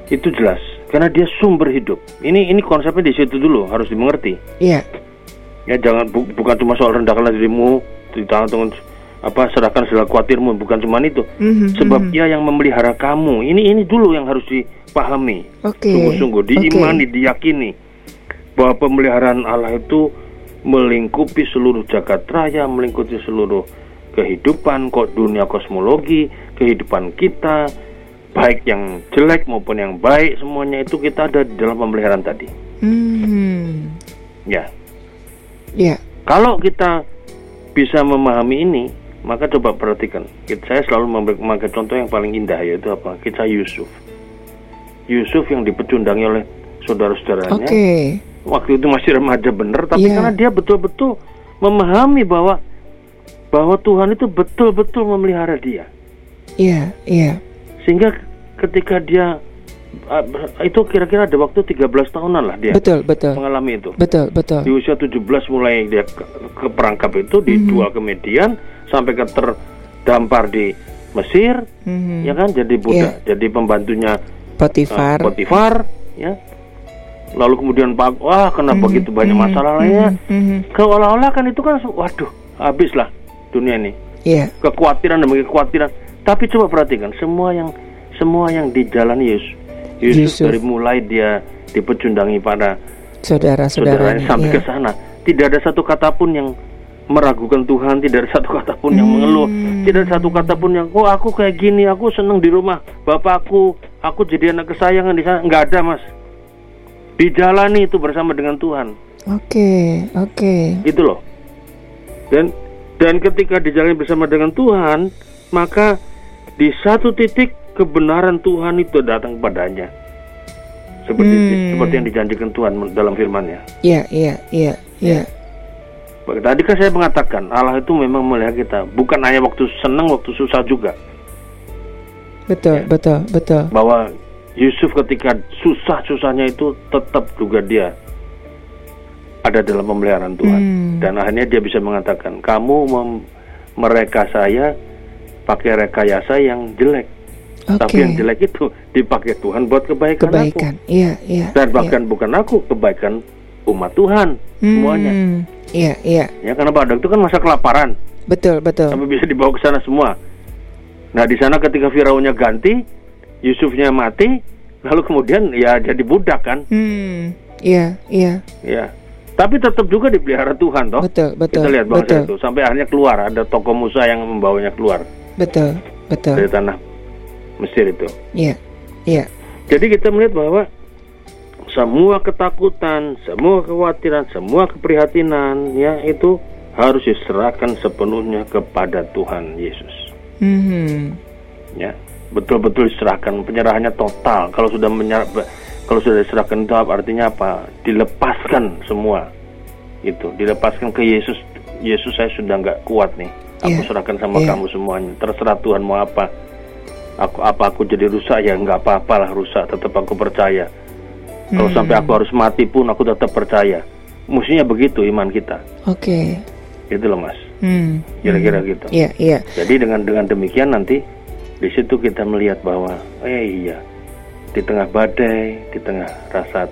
itu jelas karena dia sumber hidup. Ini ini konsepnya di situ dulu harus dimengerti. Ya, ya jangan bu- bukan cuma soal rendahkanlah dirimu di tangan tangan apa serahkan segala khawatirmu bukan cuma itu Mhm, sebab mhm. dia yang memelihara kamu ini ini dulu yang harus dipahami Oke. sungguh-sungguh diimani diyakini bahwa pemeliharaan Allah itu melingkupi seluruh jagat raya melingkupi seluruh kehidupan kok dunia kosmologi kehidupan kita baik yang jelek maupun yang baik semuanya itu kita ada di dalam pemeliharaan tadi Hmm. ya Ya, kalau kita bisa memahami ini maka coba perhatikan Kita- saya selalu memakai contoh yang paling indah yaitu apa kisah Yusuf Yusuf yang dipecundangi oleh saudara-saudaranya oke. waktu itu masih remaja bener tapi Iya. karena dia betul-betul memahami bahwa bahwa Tuhan itu betul-betul memelihara dia Iya, iya. sehingga ketika dia ah, itu kira-kira ada waktu 13 tahunan lah dia Betul, betul. mengalami itu Betul, betul. di usia 17 mulai dia ke, perangkap itu dijual ke Median sampai ke terdampar di Mesir Mhm. ya kan? Jadi budak jadi pembantunya Potifar. uh, Potifar ya. Lalu kemudian pak wah kenapa Mhm, begitu banyak mhm, masalah lainnya mhm, seolah-olah kan itu kan waduh habislah dunia ini. Iya, kekhawatiran demi kekhawatiran. Tapi coba perhatikan semua yang semua yang dijalani Yesus Yesus Yusuf. dari mulai dia dipecundangi pada saudara-saudaranya. saudaranya sampai iya. ke sana. Tidak ada satu kata pun yang meragukan Tuhan tidak ada satu kata pun yang Hmm. mengeluh tidak ada satu kata pun yang oh aku kayak gini aku seneng di rumah bapakku aku jadi anak kesayangan di sana nggak ada mas dijalani itu bersama dengan Tuhan Oke, oke. gitu loh dan dan ketika dijalani bersama dengan Tuhan maka di satu titik kebenaran Tuhan itu datang padanya seperti hmm. seperti yang dijanjikan Tuhan dalam firman-Nya. Iya, iya, iya, iya. Tadi kan saya mengatakan Allah itu memang melihat kita bukan hanya waktu senang, waktu susah juga. Betul, ya. betul, betul. Bahwa Yusuf ketika susah-susahnya itu tetap juga dia ada dalam pemeliharaan Tuhan hmm. dan akhirnya dia bisa mengatakan kamu mem mereka saya pakai rekayasa yang jelek okay. tapi yang jelek itu dipakai Tuhan buat kebaikan, kebaikan. aku iya iya dan bahkan iya. bukan aku kebaikan umat Tuhan hmm. semuanya iya iya ya karena pada itu kan masa kelaparan betul betul tapi bisa dibawa ke sana semua nah di sana ketika Firaunnya ganti Yusufnya mati lalu kemudian ya jadi budak kan hmm. iya iya iya tapi tetap juga dipelihara Tuhan toh. Betul, betul. Kita lihat bangsa betul. itu sampai akhirnya keluar ada tokoh Musa yang membawanya keluar. Betul, betul. Dari tanah Mesir itu. Iya. Iya. Jadi kita melihat bahwa semua ketakutan, semua kekhawatiran, semua keprihatinan ya itu harus diserahkan sepenuhnya kepada Tuhan Yesus. Mm -hmm. Ya, betul-betul diserahkan penyerahannya total. Kalau sudah menyerah kalau sudah diserahkan itu artinya apa? Dilepaskan semua. Itu, dilepaskan ke Yesus. Yesus saya sudah nggak kuat nih. Aku yeah. serahkan sama yeah. kamu semuanya. Terserah Tuhan mau apa. Aku apa aku jadi rusak ya nggak apa-apalah rusak. Tetap aku percaya. Kalau hmm. sampai aku harus mati pun aku tetap percaya. Mestinya begitu iman kita. Oke. Okay. Itu loh mas. Hmm. Kira-kira hmm. gitu. Iya yeah, iya. Yeah. Jadi dengan dengan demikian nanti di situ kita melihat bahwa eh iya di tengah badai, di tengah rasa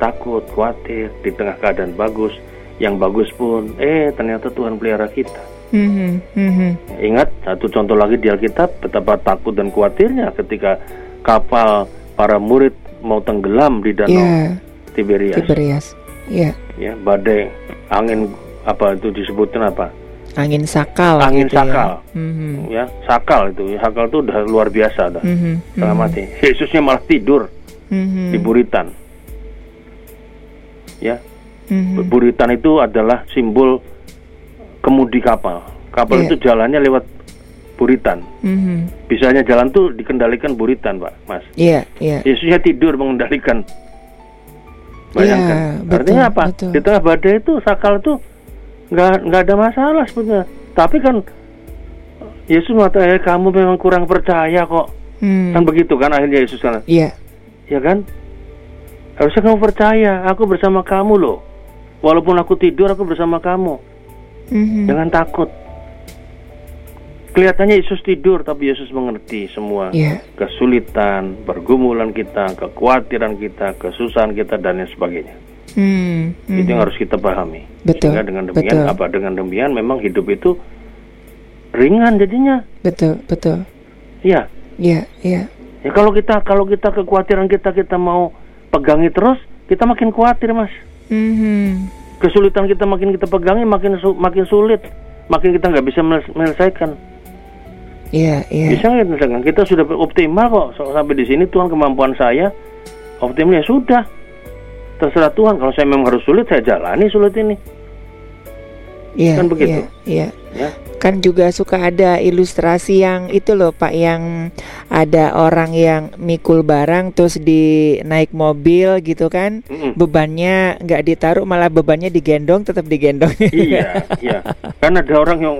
takut, khawatir, di tengah keadaan bagus, yang bagus pun, eh ternyata Tuhan pelihara kita. Mm-hmm. Mm-hmm. Ingat satu contoh lagi di Alkitab betapa takut dan khawatirnya ketika kapal para murid mau tenggelam di danau yeah. Tiberias. Tiberias, ya. Yeah. Ya badai, angin apa itu disebutkan apa? angin sakal angin gitu ya. sakal ya. Mm-hmm. ya sakal itu sakal itu udah luar biasa dah mm-hmm. mm-hmm. mati Yesusnya malah tidur mm-hmm. di buritan ya mm-hmm. buritan itu adalah simbol kemudi kapal kapal yeah. itu jalannya lewat buritan mm-hmm. bisanya jalan tuh dikendalikan buritan pak mas iya yeah, yeah. Yesusnya tidur mengendalikan bayangkan yeah, betul, artinya apa betul. di tengah badai itu sakal itu nggak nggak ada masalah sebetulnya tapi kan Yesus mengatakan eh, kamu memang kurang percaya kok hmm. kan begitu kan akhirnya Yesus kan iya yeah. ya kan harusnya kamu percaya aku bersama kamu loh walaupun aku tidur aku bersama kamu mm-hmm. jangan takut kelihatannya Yesus tidur tapi Yesus mengerti semua yeah. kesulitan pergumulan kita kekhawatiran kita kesusahan kita dan lain sebagainya Hmm, hmm. Itu yang harus kita pahami. Betul. Sehingga dengan demikian betul. apa dengan demikian memang hidup itu ringan jadinya. Betul, betul. Iya. Iya, iya. Ya kalau kita kalau kita kekhawatiran kita kita mau pegangi terus, kita makin khawatir, Mas. Hmm. Kesulitan kita makin kita pegangi makin su makin sulit, makin kita nggak bisa menyelesaikan. Iya, iya. Bisa nggak kita sudah optimal kok. Sampai di sini Tuhan kemampuan saya optimal ya sudah. Terserah Tuhan. Kalau saya memang harus sulit saya jalani sulit ini Iya, kan begitu. Iya, iya. Ya. Kan juga suka ada ilustrasi yang itu loh Pak yang ada orang yang mikul barang terus di naik mobil gitu kan. Mm -mm. Bebannya nggak ditaruh malah bebannya digendong tetap digendong. Iya, iya. Kan ada orang yang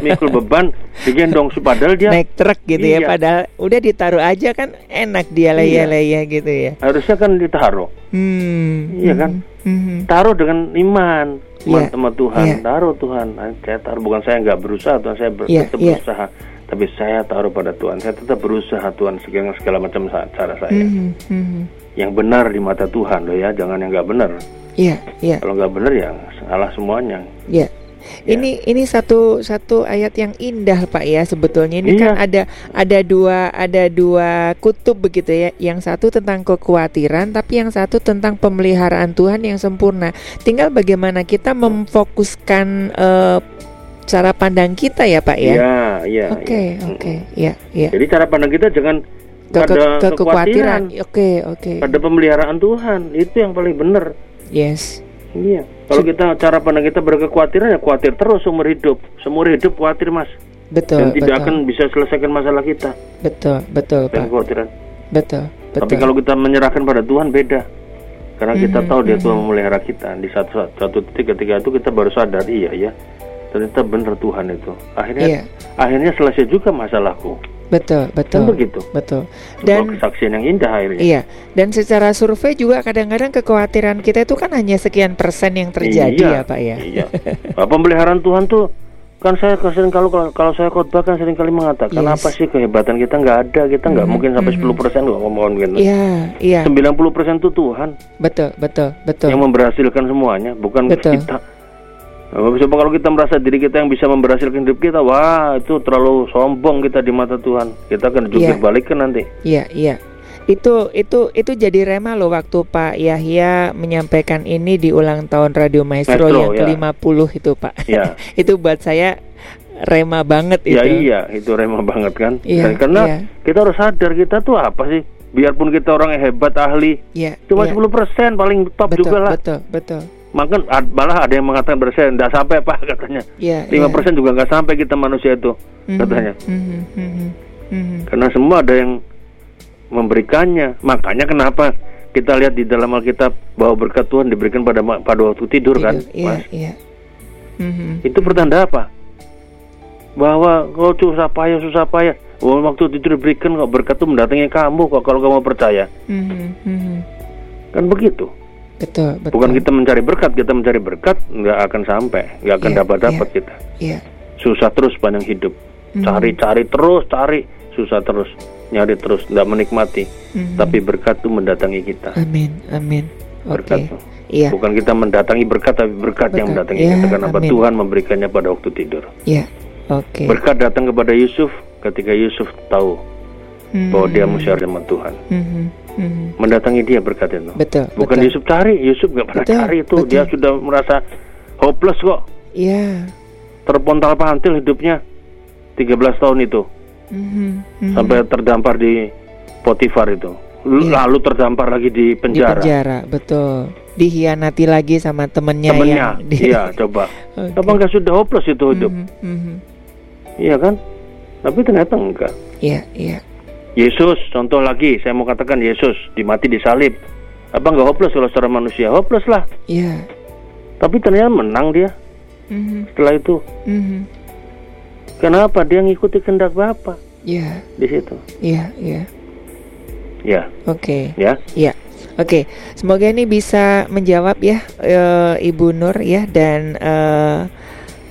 mikul beban digendong padahal dia naik truk gitu ya, iya. ya padahal udah ditaruh aja kan enak dia leya-leya gitu ya. Harusnya kan ditaruh. Hmm. Iya kan? Hmm. Taruh dengan iman yeah. sama Tuhan yeah. taruh Tuhan saya taruh bukan saya nggak berusaha Tuhan saya ber yeah. tetap yeah. berusaha tapi saya taruh pada Tuhan saya tetap berusaha Tuhan segala segala macam cara saya mm -hmm. yang benar di mata Tuhan loh ya jangan yang nggak benar Iya, yeah, yeah. kalau nggak benar ya salah semuanya Iya. Ya. Ini ini satu satu ayat yang indah Pak ya sebetulnya ini kan iya. kan ada ada dua ada dua kutub begitu ya. Yang satu tentang kekhawatiran tapi yang satu tentang pemeliharaan Tuhan yang sempurna. Tinggal bagaimana kita memfokuskan uh, cara pandang kita ya Pak ya. Iya, iya. Oke, oke. Ya, ya. Jadi cara pandang kita jangan ke, pada ke, kekhawatiran. Oke, oke. Pada pemeliharaan Tuhan itu yang paling benar. Yes. Iya. Kalau kita cara pandang kita berkekhawatiran ya khawatir terus seumur hidup. Seumur hidup khawatir mas. Betul. Dan tidak betul. akan bisa selesaikan masalah kita. Betul, betul Pak. Kekhawatiran. Betul. betul. Tapi kalau kita menyerahkan pada Tuhan beda. Karena kita Mhm, tahu dia mhm. Tuhan memelihara kita. Di satu satu titik ketika itu kita baru sadar iya ya. Ternyata benar Tuhan itu. Akhirnya Iya. akhirnya selesai juga masalahku. Betul, Kan betul. begitu. Betul. Sebuah Dan kesaksian yang indah akhirnya. Iya, dan secara survei juga kadang-kadang kekhawatiran kita itu kan hanya sekian persen yang terjadi Iya, ya Pak ya. Iya. Pemeliharaan Tuhan tuh kan saya sering kalau kalau, saya khotbah kan sering kali mengatakan Yes. apa sih kehebatan kita nggak ada kita nggak Mhm, mungkin sampai mhm. 10 persen loh ngomong gitu. Iya, iya, 90 persen itu Tuhan betul, betul, betul. yang memberhasilkan semuanya bukan Betul. kita. Coba kalau kita merasa diri kita yang bisa memberhasilkan hidup kita, wah itu terlalu sombong kita di mata Tuhan. Kita akan jungkir Iya. balikan nanti. Iya, iya. Itu itu itu jadi rema loh waktu Pak Yahya menyampaikan ini di ulang tahun Radio Maestro, Maestro, yang ya. ke-50 itu Pak. Ya, itu buat saya rema banget itu. ya iya itu remah banget kan. Iya, Dan karena iya. kita harus sadar kita tuh apa sih? Biarpun kita orang hebat ahli, Iya. cuma iya. 10 persen paling top betul, juga lah. betul, betul. Maka malah ada yang mengatakan persen, tidak sampai pak katanya. Iya. Lima iya. persen juga nggak sampai kita manusia itu Mhm, katanya. mhm, mhm, mhm. Karena semua ada yang memberikannya. Makanya kenapa kita lihat di dalam Alkitab bahwa berkat Tuhan diberikan pada pada waktu tidur, kan, Iya, Mas? iya. Mhm. Itu pertanda apa? Bahwa kau susah payah susah payah. Oh, waktu tidur diberikan kok berkat itu mendatangi kamu kok kalau kamu percaya. Mhm, mhm. Kan begitu. Betul, betul. Bukan kita mencari berkat, kita mencari berkat nggak akan sampai, nggak akan Iya, dapat dapat kita. Iya. Susah terus panjang hidup. Cari-cari terus, cari, susah terus, nyari terus, nggak menikmati. Mhm. Tapi berkat itu mendatangi kita. Amin, amin. Berkat itu. Iya, Bukan kita mendatangi berkat, tapi berkat, yang Berkat. mendatangi Ya, kita. Karena apa? amin. Tuhan memberikannya pada waktu tidur. iya. Oke. Berkat datang kepada Yusuf ketika Yusuf tahu Mhm. bahwa dia mesti sama Tuhan. Mhm, mhm. Mendatangi dia berkat itu. Betul. Bukan betul. Yusuf cari, Yusuf nggak pernah Betul, cari itu. betul. Dia sudah merasa hopeless kok, Iya. terpontal pantil hidupnya 13 tahun itu mhm. sampai terdampar di Potifar itu. Iya. Lalu terdampar lagi di di penjara. penjara, betul. Dihianati lagi sama temennya, Temennya, yang di- iya coba. Apa nggak sudah hopeless itu hidup? Mhm. Iya kan? Tapi ternyata enggak. Iya, iya. Yesus, contoh lagi, saya mau katakan Yesus dimati di salib. Apa nggak hopeless kalau secara manusia? Hopeless lah. Iya. Tapi ternyata menang dia Mhm, setelah itu. mhm. Kenapa? Dia ngikuti kehendak Bapa Iya, di situ. iya, iya. Ya, Oke. ya. Ya, oke. Semoga ini bisa menjawab ya eh, Ibu Nur ya dan eh,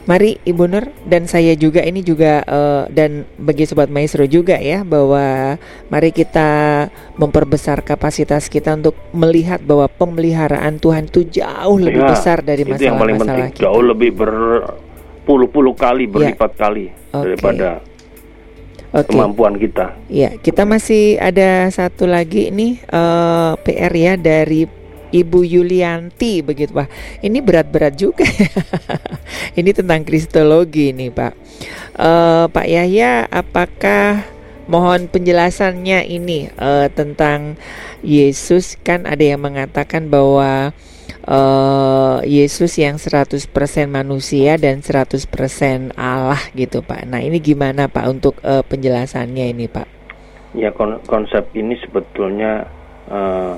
mari Ibu Nur dan saya juga ini juga eh, dan bagi sobat maestro juga ya bahwa mari kita memperbesar kapasitas kita untuk melihat bahwa pemeliharaan Tuhan itu jauh lebih Ya, besar dari itu yang paling masalah-masalah penting. kita. Jauh lebih berpuluh-puluh kali, berlipat kali Oke. daripada Oke. kemampuan kita. Ya, kita masih ada satu lagi nih eh, PR ya dari Ibu Yulianti begitu Pak. Ini berat-berat juga. ini tentang kristologi nih Pak. Eh, Pak Yahya, apakah mohon penjelasannya ini eh, tentang Yesus kan ada yang mengatakan bahwa eh, Yesus yang 100% manusia dan 100% Allah gitu Pak. Nah, ini gimana Pak untuk eh, penjelasannya ini Pak? Ya kon- konsep ini sebetulnya eh,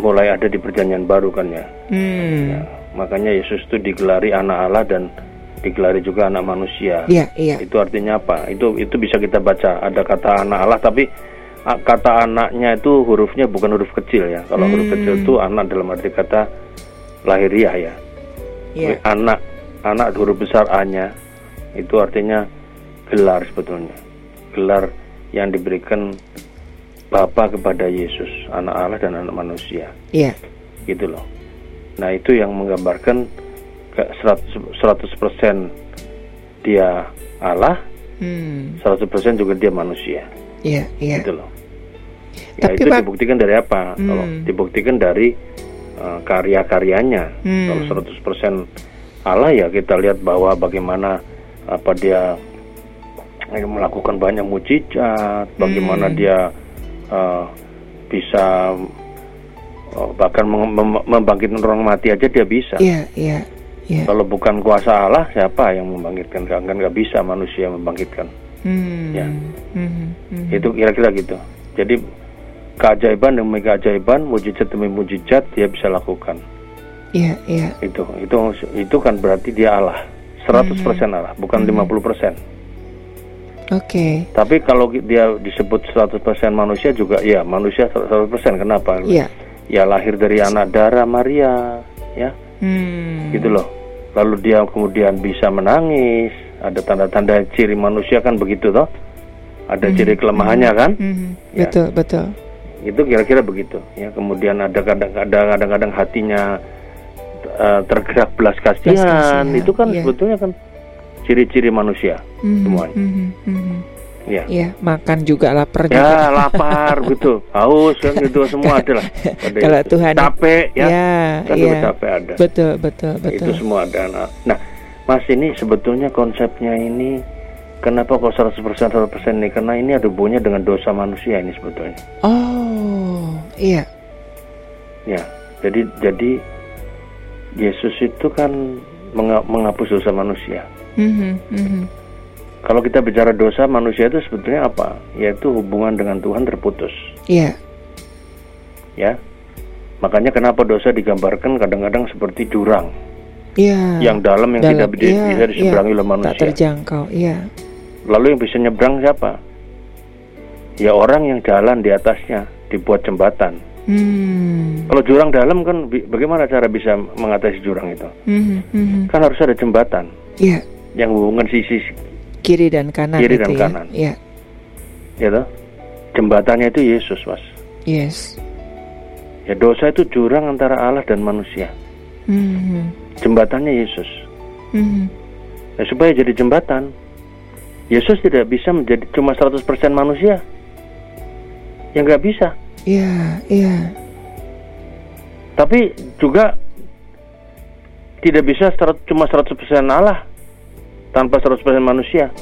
mulai ada di perjanjian baru kan ya. Hmm. Ya, makanya Yesus itu digelari anak Allah dan digelari juga anak manusia. Iya, iya. Itu artinya apa? Itu itu bisa kita baca ada kata anak Allah tapi kata anaknya itu hurufnya bukan huruf kecil ya. Kalau huruf Hmm. kecil itu anak dalam arti kata lahiriah ya. Iya. Anak anak huruf besar A-nya itu artinya gelar sebetulnya. Gelar yang diberikan Bapa kepada Yesus, anak Allah dan anak manusia Iya. gitu loh. Nah itu yang menggambarkan ke 100, 100% dia Allah, Hmm. 100% juga dia manusia, Iya, iya. gitu loh. Ya Tapi, itu Pak- dibuktikan dari apa? Hmm. Kalau dibuktikan dari uh, karya-karyanya. Hmm. Kalau 100% Allah ya kita lihat bahwa bagaimana apa dia eh, melakukan banyak mujizat, bagaimana Hmm. dia uh, bisa uh, bahkan mem- mem- membangkitkan orang mati aja dia bisa. Iya, iya. Iya. Kalau bukan kuasa Allah, siapa yang membangkitkan? Kan nggak bisa manusia membangkitkan. Hmm. Ya. Hmm. Hmm. Itu kira-kira gitu. Jadi keajaiban demi keajaiban, mujizat demi mujizat dia bisa lakukan. Iya, iya. Itu itu itu kan berarti dia Allah. 100% Mhm. Allah, bukan 50%. Oke. Tapi kalau dia disebut 100% manusia juga ya manusia 100%. Kenapa? Iya. Ya lahir dari anak darah Maria, ya. Hmm. Gitu loh. Lalu dia kemudian bisa menangis, ada tanda-tanda ciri manusia kan begitu toh. Ada ciri kelemahannya kan? Mhm. Ya. Betul, betul. Itu kira-kira begitu ya. Kemudian ada kadang-kadang kadang-kadang hatinya eh, tergerak belas kasihan. kasihan, Itu kan iya. sebetulnya kan ciri-ciri manusia Mhm, semuanya. mhm, mhm. Ya. Iya, makan juga lapar juga. Ya lapar gitu, haus kan gitu semua ada lah. Kalau itu. Tuhan- capek ya, Ya, kan juga capek ada. Betul, betul, Itu betul. semua ada. Nah, nah, Mas ini sebetulnya konsepnya ini kenapa kok 100% 100% nih? Karena ini ada hubungannya dengan dosa manusia ini sebetulnya. Oh, iya. Ya. Jadi jadi Yesus itu kan menga- menghapus dosa manusia. Mhm, mhm. Kalau kita bicara dosa manusia itu sebetulnya apa? Yaitu hubungan dengan Tuhan terputus. Iya. ya. Makanya kenapa dosa digambarkan kadang-kadang seperti jurang Iya. yang dalam yang Dalam, tidak bisa, iya, bisa diseberangi iya. oleh Tak manusia. terjangkau, iya. Lalu yang bisa nyebrang siapa? Ya orang yang jalan di atasnya dibuat jembatan. Hmm. Kalau jurang dalam kan bagaimana cara bisa mengatasi jurang itu? Mhm, mhm. Kan harus ada jembatan Iya, yang hubungan sisi kiri dan kanan Kiri itu dan ya. kanan. Iya. ya toh? Jembatannya itu Yesus, Mas. Yes. Ya dosa itu jurang antara Allah dan manusia. Mhm. Jembatannya Yesus. Mhm. Nah, supaya jadi jembatan, Yesus tidak bisa menjadi cuma 100% manusia. Ya nggak bisa. Iya, iya. Tapi juga tidak bisa cuma 100% Allah tanpa 100% manusia.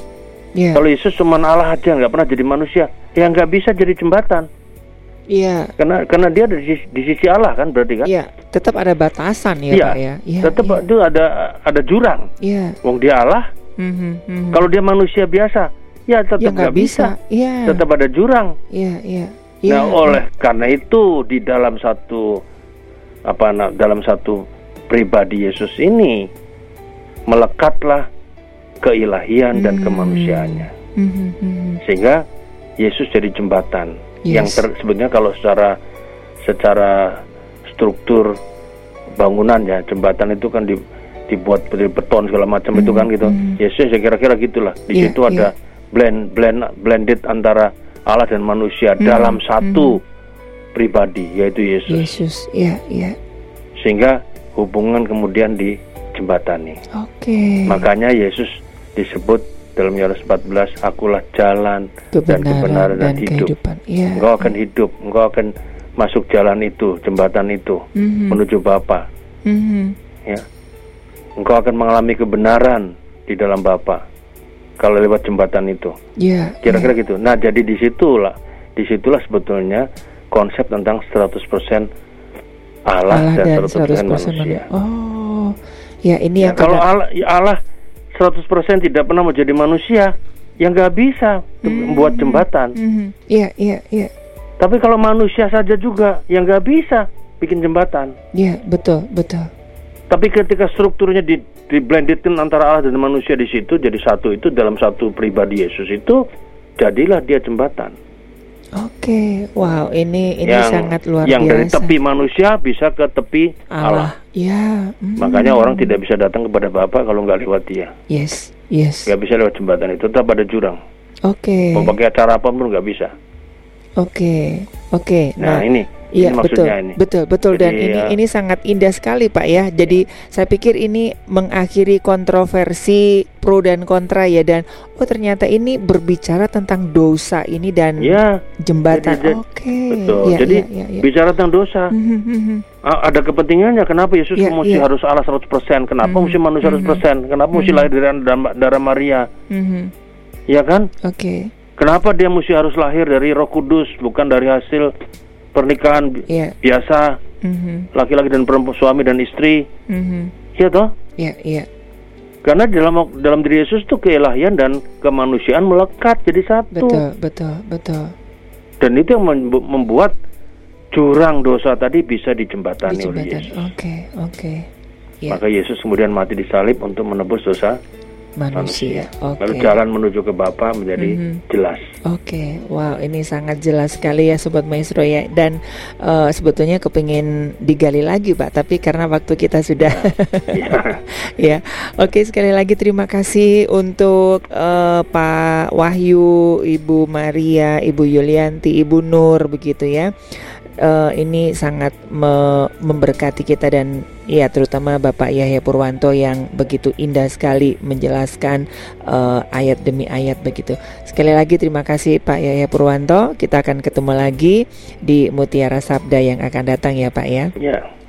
Iya. Kalau Yesus cuma Allah aja nggak pernah jadi manusia, ya nggak bisa jadi jembatan. Iya. Karena karena dia ada di sisi, di sisi Allah kan berarti kan? Iya, tetap ada batasan ya, Iya. Pak ya. Iya. Tetap iya. itu ada ada jurang. Iya. Wong dia Allah, Mhm, mhm. kalau dia manusia biasa, ya tetap ya nggak bisa. Iya. Tetap ada jurang. Iya, iya. Nah, Iya, oleh karena itu di dalam satu apa na- dalam satu pribadi Yesus ini melekatlah keilahian dan Hmm. kemanusiaannya. Mhm, mhm. Sehingga Yesus jadi jembatan Yes. yang ter, sebenarnya kalau secara secara struktur bangunan ya jembatan itu kan di, dibuat dari beton segala macam itu kan gitu. hmm. Yesus ya kira-kira gitulah. Di Iya, situ ada blend blend blended antara Allah dan manusia Hmm, dalam satu pribadi yaitu Yesus. Yesus. Iya, iya. Sehingga hubungan kemudian dijembatani. Oke. Makanya Yesus disebut dalam Yohanes 14, akulah jalan dan kebenaran dan, hidup. kehidupan. Iya. Engkau akan hidup, engkau akan masuk jalan itu, jembatan itu Mhm, menuju Bapa, mhm. ya. Engkau akan mengalami kebenaran di dalam Bapa kalau lewat jembatan itu. Iya. Kira-kira gitu. Nah, jadi di situlah, di situlah sebetulnya konsep tentang 100% Allah, Allah dan, dan 100%, 100% manusia. manusia. Oh. Ya, ini Ya, yang kalau kadang- Allah, ya Allah 100% tidak pernah menjadi manusia, ya nggak bisa Hmm. membuat jembatan. Mhm. Iya, iya, iya. Tapi kalau manusia saja juga, ya nggak bisa bikin jembatan. Iya, betul, betul. Tapi ketika strukturnya di, di blendedin antara Allah dan manusia di situ jadi satu itu dalam satu pribadi Yesus itu jadilah dia jembatan. Oke, wow, ini ini yang sangat luar yang biasa. dari tepi manusia bisa ke tepi Allah. Allah. Ya. mm. Makanya orang tidak bisa datang kepada Bapa kalau nggak lewat dia. Yes, yes. Nggak bisa lewat jembatan itu, tetap ada jurang. Oke. Mau pakai cara apa pun nggak bisa. Oke. Oke. Nah, Nah, ini, Iya betul, ini. betul, betul dan Jadi, ini ya. ini sangat indah sekali Pak ya. Jadi saya pikir ini mengakhiri kontroversi pro dan kontra ya dan oh ternyata ini berbicara tentang dosa ini dan Ya, jembatan. Oke. betul. Ya, Jadi ya, ya, ya. bicara tentang dosa, Mhm, mhm. A- ada kepentingannya kenapa Yesus Iya, mesti iya. harus Allah 100%? Kenapa Mhm, mesti manusia 100%? Kenapa mesti Mhm. lahir dari darah, Maria? Mhm. Ya kan? Oke. Kenapa dia mesti harus lahir dari Roh Kudus bukan dari hasil pernikahan Iya. biasa Mhm, laki-laki dan perempuan suami dan istri? mhm. Ya toh? Ya, iya. Karena dalam dalam diri Yesus tuh keilahian dan kemanusiaan melekat jadi satu. Betul, betul, betul. Dan itu yang membu- membuat jurang dosa tadi bisa dijembatani oleh Yesus. Oke, okay, oke. Okay. Yeah. Maka Yesus kemudian mati di salib untuk menebus dosa manusia. manusia. Okay. Lalu jalan menuju ke Bapa menjadi mm -hmm. jelas. Oke, okay. wow ini sangat jelas sekali ya Sobat Maestro ya. Dan uh, sebetulnya kepingin digali lagi Pak, tapi karena waktu kita sudah ya. ya. Oke okay, sekali lagi terima kasih untuk uh, Pak Wahyu, Ibu Maria, Ibu Yulianti, Ibu Nur begitu ya uh, ini sangat me memberkati kita dan ya terutama Bapak Yahya Purwanto yang begitu indah sekali menjelaskan uh, ayat demi ayat begitu. Sekali lagi terima kasih Pak Yahya Purwanto. Kita akan ketemu lagi di Mutiara Sabda yang akan datang ya Pak ya. Ya.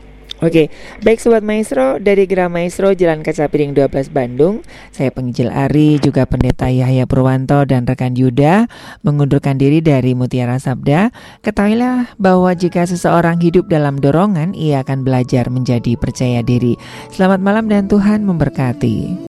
Oke, baik Sobat Maestro, dari Gerah Maestro Jalan Kaca Piring 12 Bandung, saya penginjil Ari, juga Pendeta Yahya Purwanto dan rekan Yuda mengundurkan diri dari Mutiara Sabda. Ketahuilah bahwa jika seseorang hidup dalam dorongan, ia akan belajar menjadi percaya diri. Selamat malam dan Tuhan memberkati.